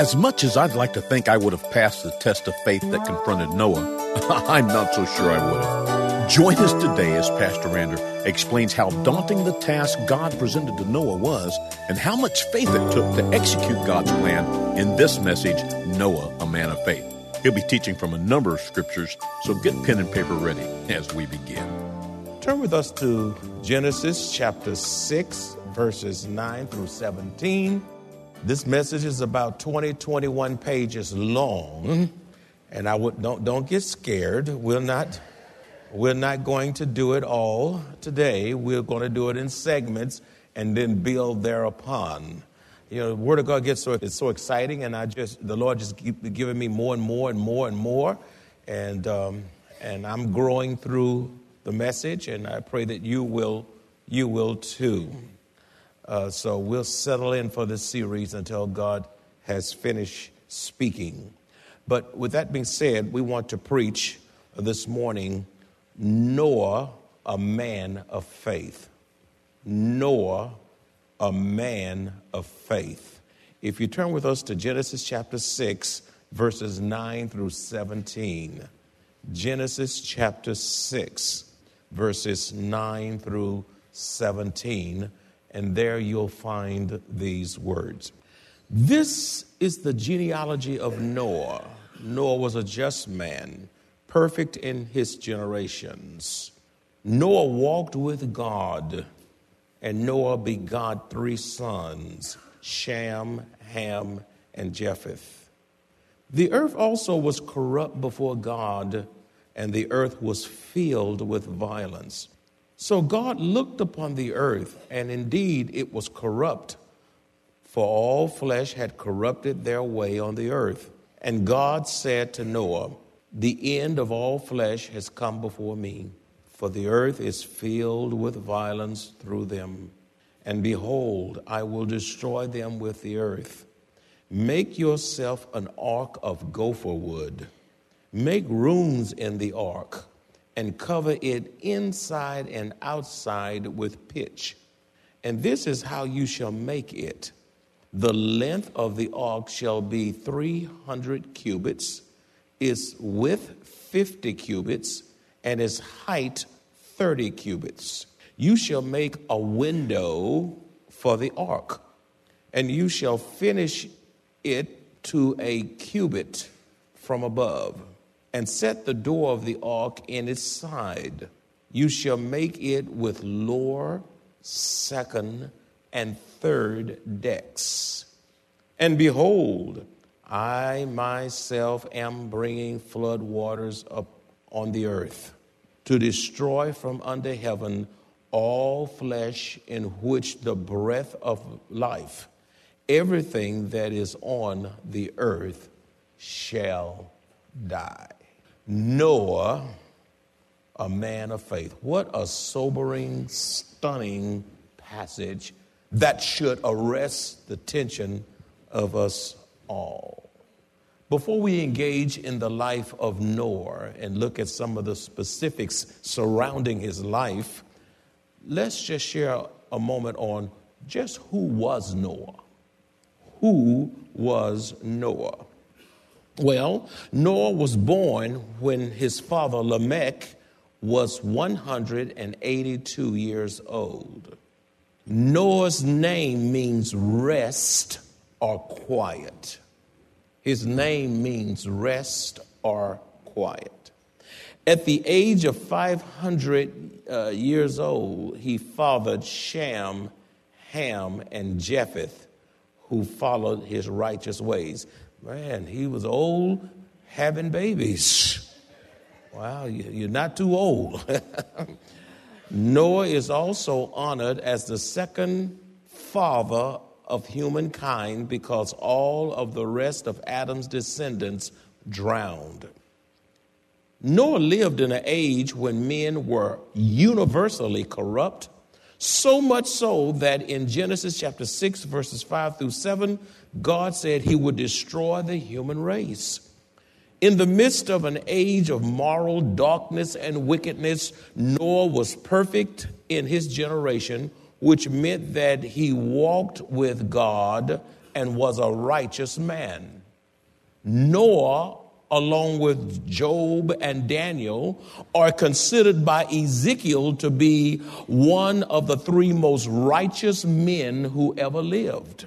As much as I'd like to think I would have passed the test of faith that confronted Noah, I'm not so sure I would have. Join us today as Pastor Draper explains how daunting the task God presented to Noah was and how much faith it took to execute God's plan in this message, Noah, a man of faith. He'll be teaching from a number of scriptures, so get pen and paper ready as we begin. Turn with us to Genesis chapter 6, verses 9 through 17. This message is about 20, 21 pages long, and I would don't don't get scared. We're not we're not going to do it all today. We're going to do it in segments and then build thereupon. You know, the Word of God gets so it's so exciting, and I just the Lord just keep giving me more and more and more and more, and um, and I'm growing through the message, and I pray that you will you will too. Uh, so we'll settle in for this series until God has finished speaking. But with that being said, we want to preach this morning Noah, a man of faith. Noah, a man of faith. If you turn with us to Genesis chapter 6, verses 9 through 17. Genesis chapter 6, verses 9 through 17 and there you'll find these words. This is the genealogy of Noah. Noah was a just man, perfect in his generations. Noah walked with God, and Noah begot three sons Shem, Ham, and Japheth. The earth also was corrupt before God, and the earth was filled with violence. So God looked upon the earth, and indeed it was corrupt, for all flesh had corrupted their way on the earth. And God said to Noah, The end of all flesh has come before me, for the earth is filled with violence through them. And behold, I will destroy them with the earth. Make yourself an ark of gopher wood. Make rooms in the ark and cover it inside and outside with pitch. And this is how you shall make it. The length of the ark shall be 300 cubits, its width 50 cubits, and its height 30 cubits. You shall make a window for the ark, and you shall finish it to a cubit from above and set the door of the ark in its side. You shall make it with lower, second, and third decks. And behold, I myself am bringing flood waters up on the earth to destroy from under heaven all flesh in which the breath of life, everything that is on the earth, shall die. Noah, a man of faith. What a sobering, stunning passage that should arrest the attention of us all. Before we engage in the life of Noah and look at some of the specifics surrounding his life, let's just share a moment on just who was Noah. Who was Noah? Well, Noah was born when his father Lamech was 182 years old. Noah's name means rest or quiet. His name means rest or quiet. At the age of 500 uh, years old, he fathered Shem, Ham, and Japheth, who followed his righteous ways. Man, he was old having babies. Wow, you're not too old. Noah is also honored as the second father of humankind because all of the rest of Adam's descendants drowned. Noah lived in an age when men were universally corrupt, so much so that in Genesis chapter 6, verses 5 through 7, God said he would destroy the human race. In the midst of an age of moral darkness and wickedness, Noah was perfect in his generation, which meant that he walked with God and was a righteous man. Noah along with Job and Daniel, are considered by Ezekiel to be one of the three most righteous men who ever lived.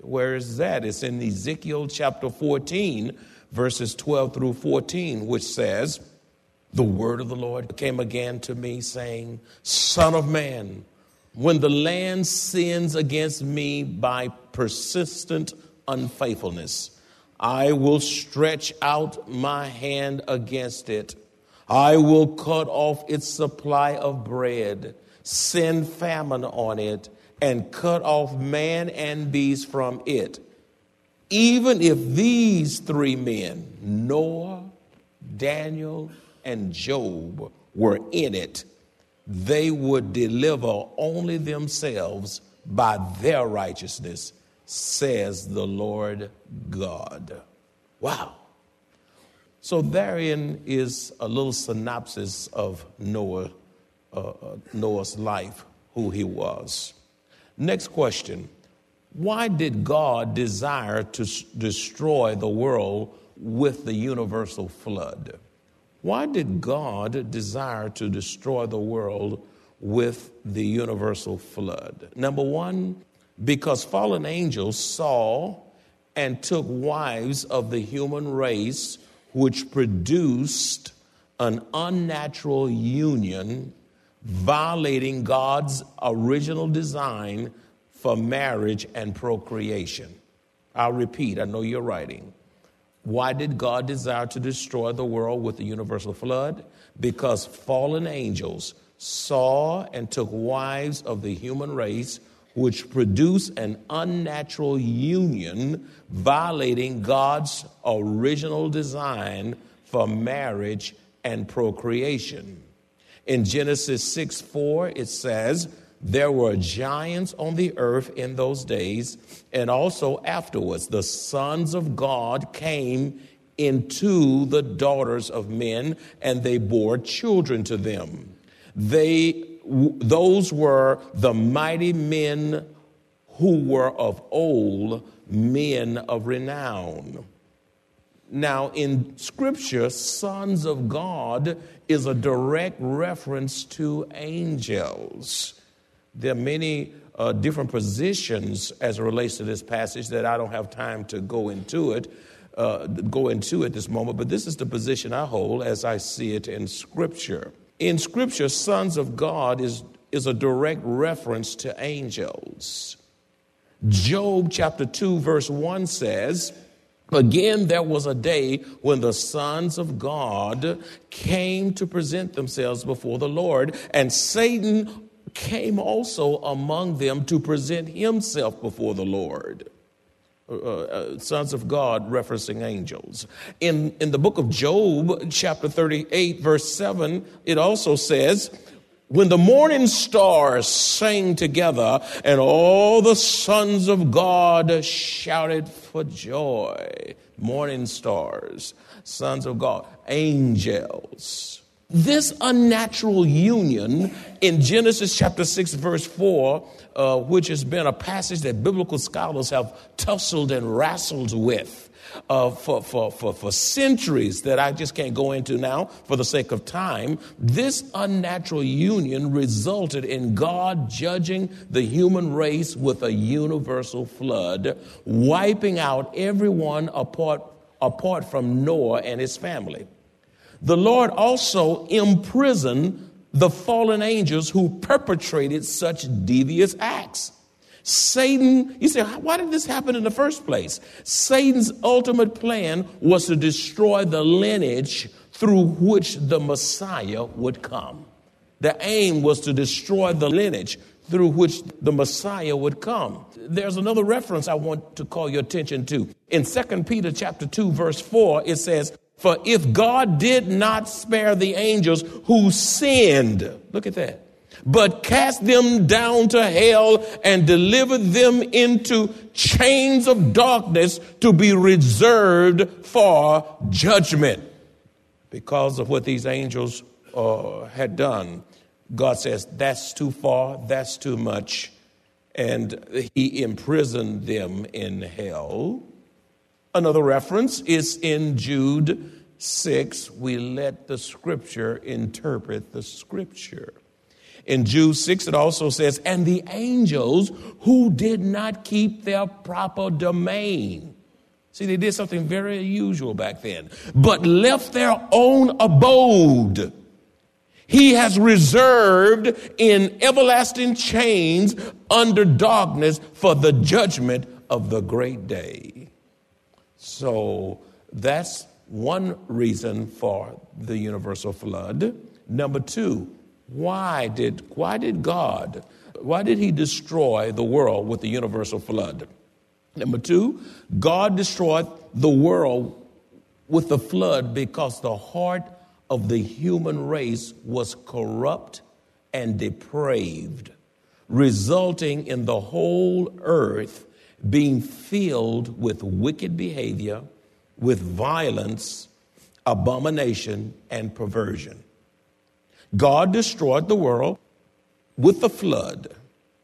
Where is that? It's in Ezekiel chapter 14, verses 12 through 14, which says, The word of the Lord came again to me, saying, Son of man, when the land sins against me by persistent unfaithfulness, I will stretch out my hand against it. I will cut off its supply of bread, send famine on it, and cut off man and beast from it. Even if these three men, Noah, Daniel, and Job, were in it, they would deliver only themselves by their righteousness says the Lord God. Wow. So therein is a little synopsis of Noah, uh, uh, Noah's life, who he was. Next question. Why did God desire to s- destroy the world with the universal flood? Why did God desire to destroy the world with the universal flood? Number one, because fallen angels saw and took wives of the human race, which produced an unnatural union, violating God's original design for marriage and procreation. I'll repeat, I know you're writing. Why did God desire to destroy the world with the universal flood? Because fallen angels saw and took wives of the human race which produce an unnatural union violating God's original design for marriage and procreation. In Genesis 6 4, it says, There were giants on the earth in those days, and also afterwards the sons of God came into the daughters of men, and they bore children to them. They those were the mighty men who were of old, men of renown. Now, in Scripture, sons of God is a direct reference to angels. There are many uh, different positions as it relates to this passage that I don't have time to go into it, uh, go into at this moment, but this is the position I hold as I see it in Scripture. In Scripture, sons of God is, is a direct reference to angels. Job chapter 2, verse 1 says, Again, there was a day when the sons of God came to present themselves before the Lord, and Satan came also among them to present himself before the Lord. Uh, uh, sons of God referencing angels. In, in the book of Job, chapter 38, verse 7, it also says, when the morning stars sang together and all the sons of God shouted for joy. Morning stars, sons of God, angels. This unnatural union in Genesis chapter 6, verse 4, uh, which has been a passage that biblical scholars have tussled and wrestled with. Uh, for, for, for, for centuries that I just can't go into now for the sake of time, this unnatural union resulted in God judging the human race with a universal flood, wiping out everyone apart, apart from Noah and his family. The Lord also imprisoned the fallen angels who perpetrated such devious acts. Satan, you say, why did this happen in the first place? Satan's ultimate plan was to destroy the lineage through which the Messiah would come. The aim was to destroy the lineage through which the Messiah would come. There's another reference I want to call your attention to. In 2 Peter chapter 2 verse 4 it says, "For if God did not spare the angels who sinned, look at that, but cast them down to hell and delivered them into chains of darkness to be reserved for judgment." Because of what these angels uh, had done, God says, that's too far, that's too much. And he imprisoned them in hell. Another reference is in Jude 6. We let the scripture interpret the scripture. In Jude 6, it also says, and the angels who did not keep their proper domain. See, they did something very unusual back then, but left their own abode he has reserved in everlasting chains under darkness for the judgment of the great day. So that's one reason for the universal flood. Number two, why did, why did God, why did he destroy the world with the universal flood? Number two, God destroyed the world with the flood because the heart of the human race was corrupt and depraved, resulting in the whole earth being filled with wicked behavior, with violence, abomination, and perversion. God destroyed the world with the flood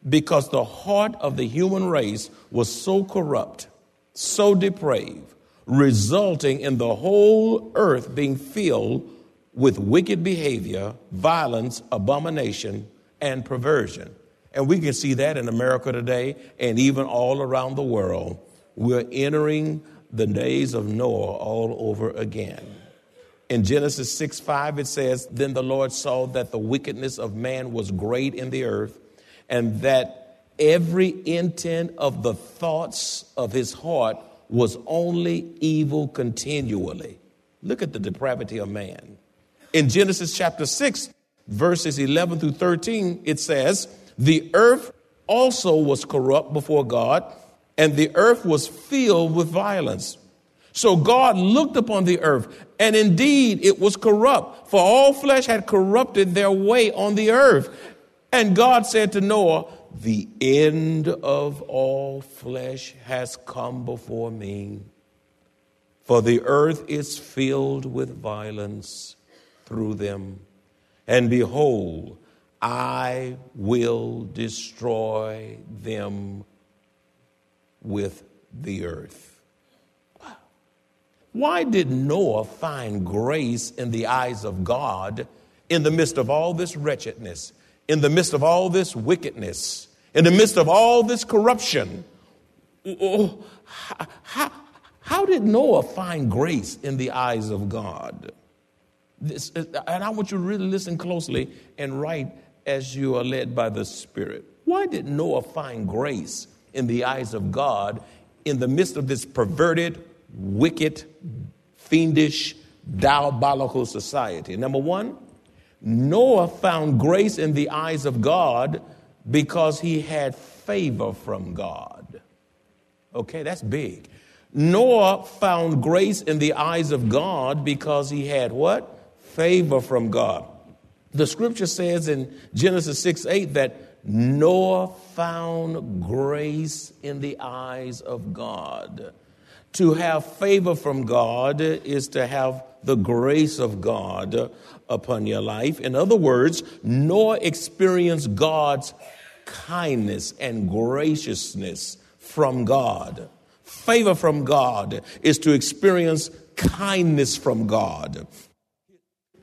because the heart of the human race was so corrupt, so depraved, resulting in the whole earth being filled with wicked behavior, violence, abomination, and perversion. And we can see that in America today and even all around the world. We're entering the days of Noah all over again. In Genesis 6 5, it says, Then the Lord saw that the wickedness of man was great in the earth, and that every intent of the thoughts of his heart was only evil continually. Look at the depravity of man. In Genesis chapter 6, verses 11 through 13, it says, The earth also was corrupt before God, and the earth was filled with violence. So God looked upon the earth, and indeed it was corrupt, for all flesh had corrupted their way on the earth. And God said to Noah, The end of all flesh has come before me, for the earth is filled with violence through them. And behold, I will destroy them with the earth. Why did Noah find grace in the eyes of God in the midst of all this wretchedness, in the midst of all this wickedness, in the midst of all this corruption? Oh, how, how did Noah find grace in the eyes of God? This, uh, and I want you to really listen closely and write as you are led by the Spirit. Why did Noah find grace in the eyes of God in the midst of this perverted, wicked, fiendish, diabolical society? Number one, Noah found grace in the eyes of God because he had favor from God. Okay, that's big. Noah found grace in the eyes of God because he had what? favor from God. The scripture says in Genesis 6 8 that Noah found grace in the eyes of God. To have favor from God is to have the grace of God upon your life. In other words, Noah experienced God's kindness and graciousness from God. Favor from God is to experience kindness from God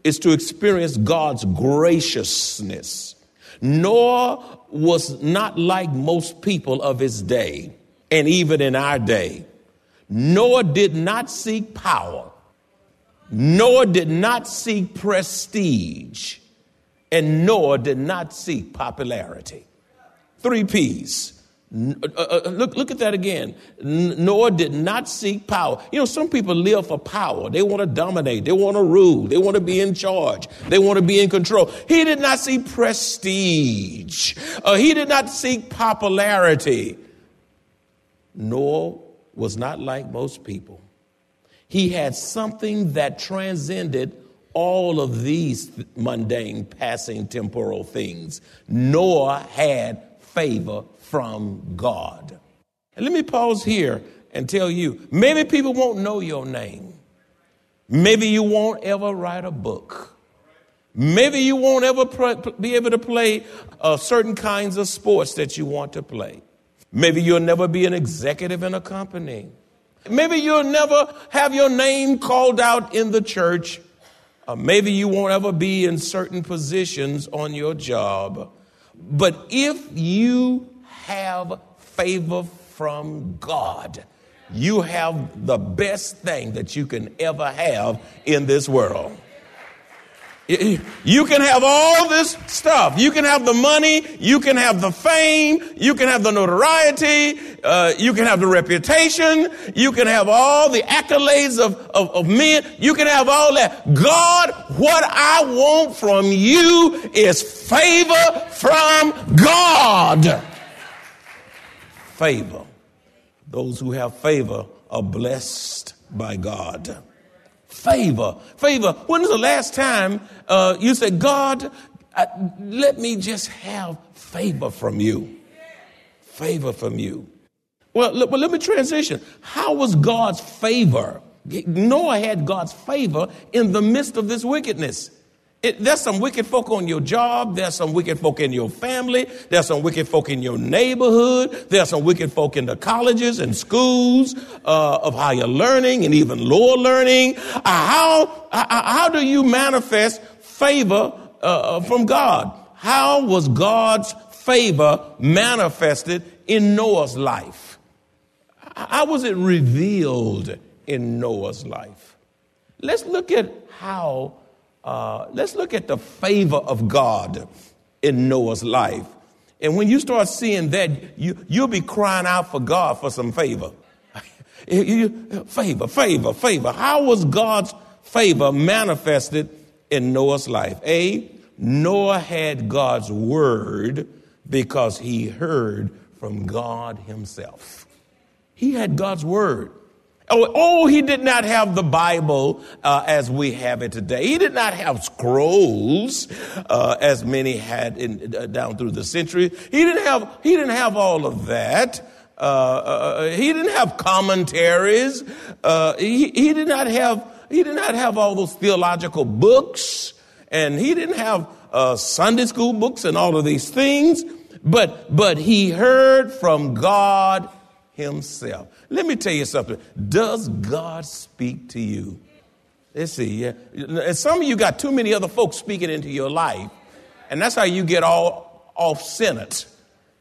is to experience God's graciousness. Noah was not like most people of his day, and even in our day. Noah did not seek power. Noah did not seek prestige. And Noah did not seek popularity. Three P's. Uh, uh, uh, look, look at that again. Noah did not seek power. You know, some people live for power. They want to dominate. They want to rule. They want to be in charge. They want to be in control. He did not seek prestige. Uh, he did not seek popularity. Noah was not like most people. He had something that transcended all of these mundane, passing, temporal things. Noah had favor from God. And let me pause here and tell you maybe people won't know your name. Maybe you won't ever write a book. Maybe you won't ever be able to play uh, certain kinds of sports that you want to play. Maybe you'll never be an executive in a company. Maybe you'll never have your name called out in the church. Uh, maybe you won't ever be in certain positions on your job. But if you have favor from God, you have the best thing that you can ever have in this world. You can have all this stuff. You can have the money. You can have the fame. You can have the notoriety. Uh, you can have the reputation. You can have all the accolades of, of, of men. You can have all that. God, what I want from you is favor from God favor. Those who have favor are blessed by God. Favor, favor. When was the last time uh, you said, God, uh, let me just have favor from you? Favor from you. Well, well, let me transition. How was God's favor? Noah had God's favor in the midst of this wickedness. It, there's some wicked folk on your job. There's some wicked folk in your family. There's some wicked folk in your neighborhood. There's some wicked folk in the colleges and schools uh, of higher learning and even lower learning. Uh, how, uh, how do you manifest favor uh, from God? How was God's favor manifested in Noah's life? How was it revealed in Noah's life? Let's look at how uh, let's look at the favor of God in Noah's life. And when you start seeing that, you, you'll be crying out for God for some favor. favor, favor, favor. How was God's favor manifested in Noah's life? A, Noah had God's word because he heard from God himself. He had God's word. Oh, oh, he did not have the Bible uh, as we have it today. He did not have scrolls uh, as many had in, uh, down through the century. He didn't have. He didn't have all of that. Uh, uh, he didn't have commentaries. Uh, he, he did not have. He did not have all those theological books, and he didn't have Sunday school books and all of these things. But but he heard from God himself. Let me tell you something. Does God speak to you? Let's see. Yeah. Some of you got too many other folks speaking into your life, and that's how you get all off centered.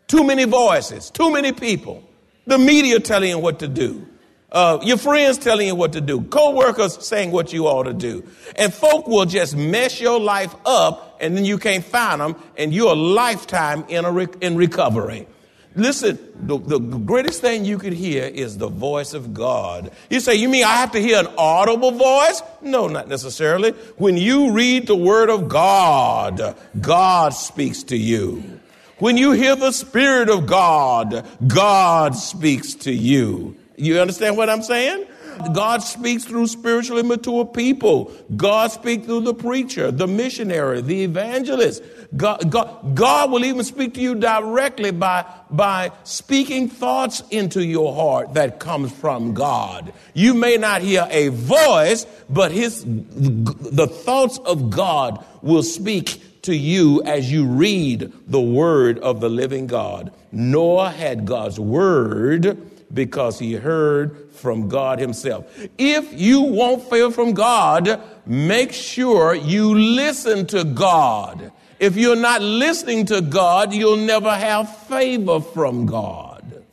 Too many voices, too many people. The media telling you what to do. Uh, your friends telling you what to do. Co-workers saying what you ought to do. And folk will just mess your life up, and then you can't find them, and you're a lifetime in, a re- in recovery. Listen, the, the, greatest thing you could hear is the voice of God. You say, You mean I have to hear an audible voice? No, not necessarily. When you read the Word of God, God speaks to you. When you hear the Spirit of God, God speaks to you. You understand what I'm saying? God speaks through spiritually mature people. God speaks through the preacher, the missionary, the evangelist. God, God, God will even speak to you directly by, by speaking thoughts into your heart that comes from God. You may not hear a voice, but his, the thoughts of God will speak to you as you read the word of the living God. Noah had God's word because he heard from God himself. If you want favor from God, make sure you listen to God. If you're not listening to God, you'll never have favor from God.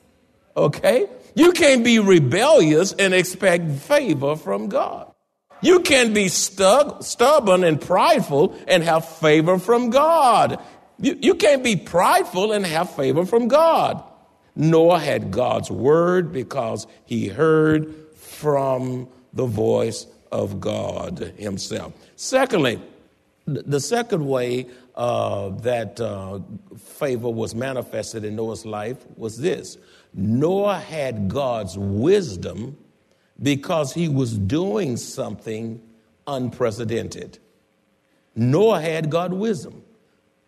Okay? You can't be rebellious and expect favor from God. You can't be stub- stubborn and prideful and have favor from God. You, you can't be prideful and have favor from God. Noah had God's word because he heard from the voice of God himself. Secondly, the second way uh, that uh, favor was manifested in Noah's life was this Noah had God's wisdom because he was doing something unprecedented. Noah had God's wisdom.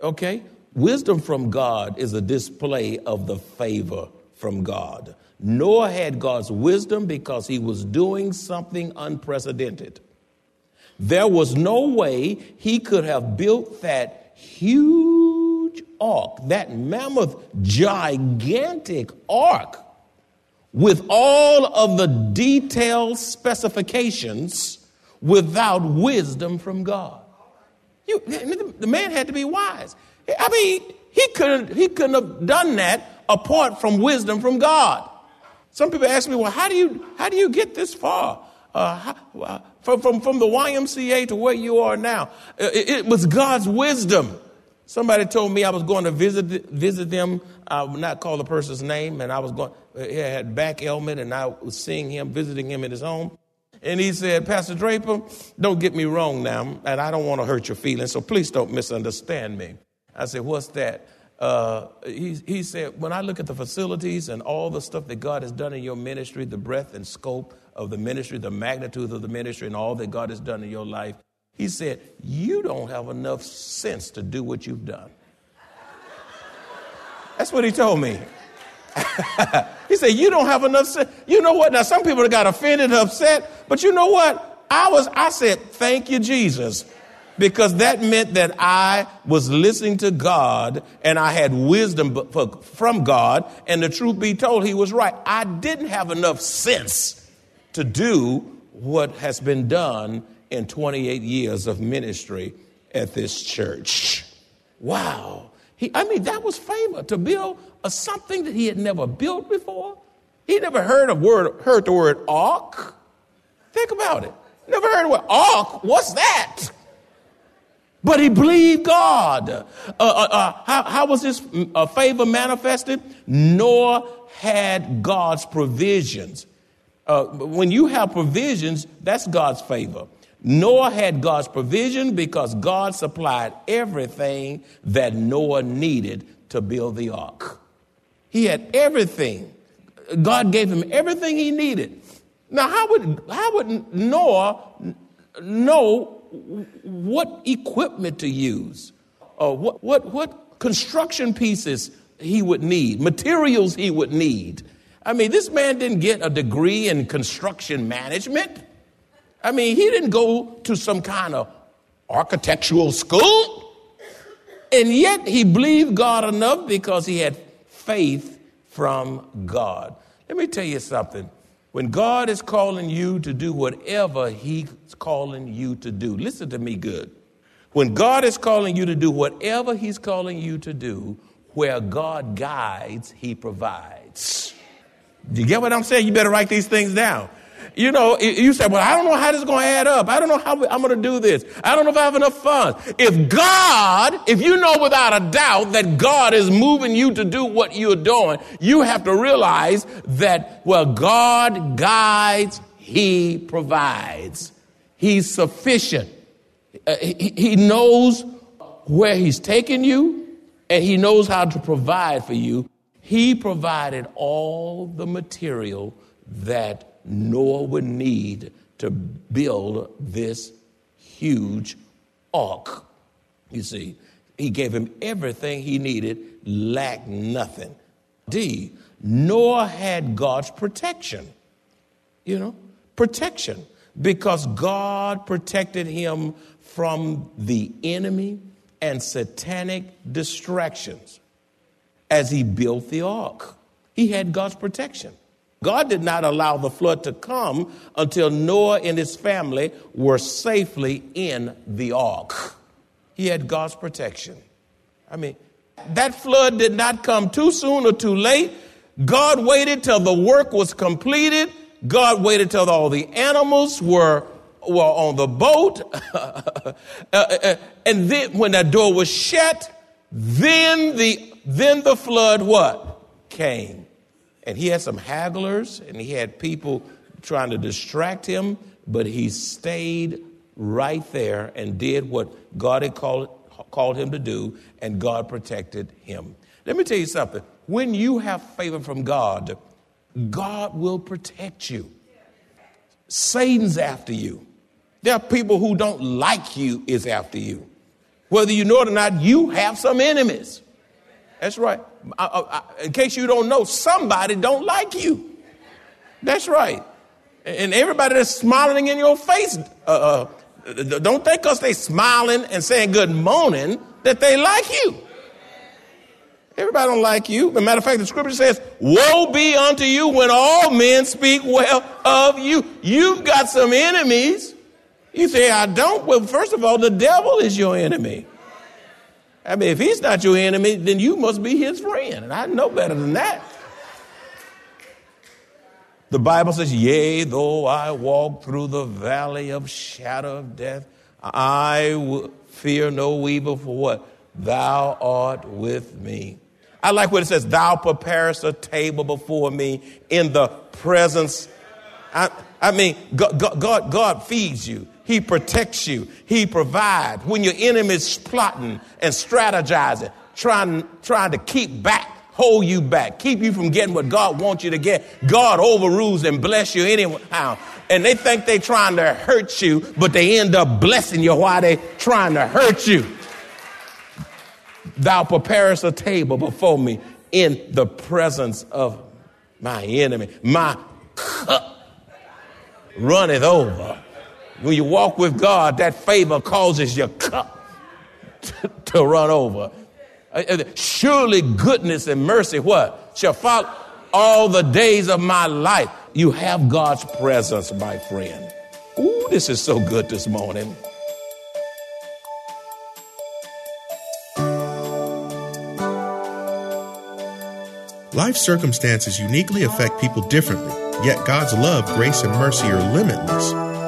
Okay? Wisdom from God is a display of the favor from God. Noah had God's wisdom because he was doing something unprecedented. There was no way he could have built that huge ark, that mammoth, gigantic ark, with all of the detailed specifications without wisdom from God. You, the man had to be wise. I mean, he couldn't, he couldn't have done that apart from wisdom from God. Some people ask me, well, how do you, how do you get this far? Uh, how, uh, from, from, from the YMCA to where you are now. Uh, it, it, was God's wisdom. Somebody told me I was going to visit, visit them. I would not call the person's name, and I was going, uh, he had back ailment, and I was seeing him, visiting him in his home. And he said, Pastor Draper, don't get me wrong now, and I don't want to hurt your feelings, so please don't misunderstand me. I said, What's that? uh, he, he said, when I look at the facilities and all the stuff that God has done in your ministry, the breadth and scope of the ministry, the magnitude of the ministry, and all that God has done in your life, he said, You don't have enough sense to do what you've done. That's what he told me. he said, You don't have enough sense. You know what? Now, some people got offended and upset, but you know what? I was, I said, Thank you, Jesus because that meant that I was listening to God and I had wisdom from God. And the truth be told, he was right. I didn't have enough sense to do what has been done in 28 years of ministry at this church. Wow. He, I mean, that was favor to build a, something that he had never built before. He never heard a word, heard the word ark. Think about it. Never heard word ark. What's that? But he believed God. Uh, uh, uh, how, how, was this uh, favor manifested? Noah had God's provisions. Uh, when you have provisions, that's God's favor. Noah had God's provision because God supplied everything that Noah needed to build the ark. He had everything. God gave him everything he needed. Now, how would, how would Noah know what equipment to use, uh, what, what, what construction pieces he would need, materials he would need. I mean, this man didn't get a degree in construction management. I mean, he didn't go to some kind of architectural school. And yet he believed God enough because he had faith from God. Let me tell you something. When God is calling you to do whatever He's calling you to do, listen to me good. When God is calling you to do whatever He's calling you to do, where God guides, He provides. Do you get what I'm saying? You better write these things down. You know, you say, well, I don't know how this is going to add up. I don't know how I'm going to do this. I don't know if I have enough funds. If God, if you know without a doubt that God is moving you to do what you're doing, you have to realize that, well, God guides, He provides. He's sufficient. Uh, he, he knows where He's taking you and He knows how to provide for you. He provided all the material that Noah would need to build this huge ark. You see, he gave him everything he needed, lacked nothing. D, Noah had God's protection. You know, protection. Because God protected him from the enemy and satanic distractions as he built the ark. He had God's protection. God did not allow the flood to come until Noah and his family were safely in the ark. He had God's protection. I mean, that flood did not come too soon or too late. God waited till the work was completed. God waited till all the animals were, were on the boat. And then when that door was shut, then the, then the flood what? Came. And he had some hagglers and he had people trying to distract him, but he stayed right there and did what God had called, called him to do, and God protected him. Let me tell you something. When you have favor from God, God will protect you. Satan's after you. There are people who don't like you is after you. Whether you know it or not, you have some enemies. That's right. I, I, in case you don't know, somebody don't like you. That's right. And everybody that's smiling in your face, uh, uh, don't think because they smiling and saying good morning that they like you. Everybody don't like you. As a matter of fact, the scripture says, woe be unto you when all men speak well of you. You've got some enemies. You say, I don't. Well, first of all, the devil is your enemy. I mean, if he's not your enemy, then you must be his friend. And I know better than that. The Bible says, Yea, though I walk through the valley of shadow of death, I fear no evil for what? Thou art with me. I like what it says, Thou preparest a table before me in the presence. I, I mean, God, God, God feeds you. He protects you. He provides. When your enemy's plotting and strategizing, trying, trying to keep back hold you back, keep you from getting what God wants you to get. God overrules and bless you anyhow. And they think they're trying to hurt you, but they end up blessing you while they're trying to hurt you. Thou preparest a table before me in the presence of my enemy. My cup runneth over. When you walk with God, that favor causes your cup to, to run over. Uh, uh, surely goodness and mercy, what? Shall follow all the days of my life. You have God's presence, my friend. Ooh, this is so good this morning. Life circumstances uniquely affect people differently, yet God's love, grace, and mercy are limitless.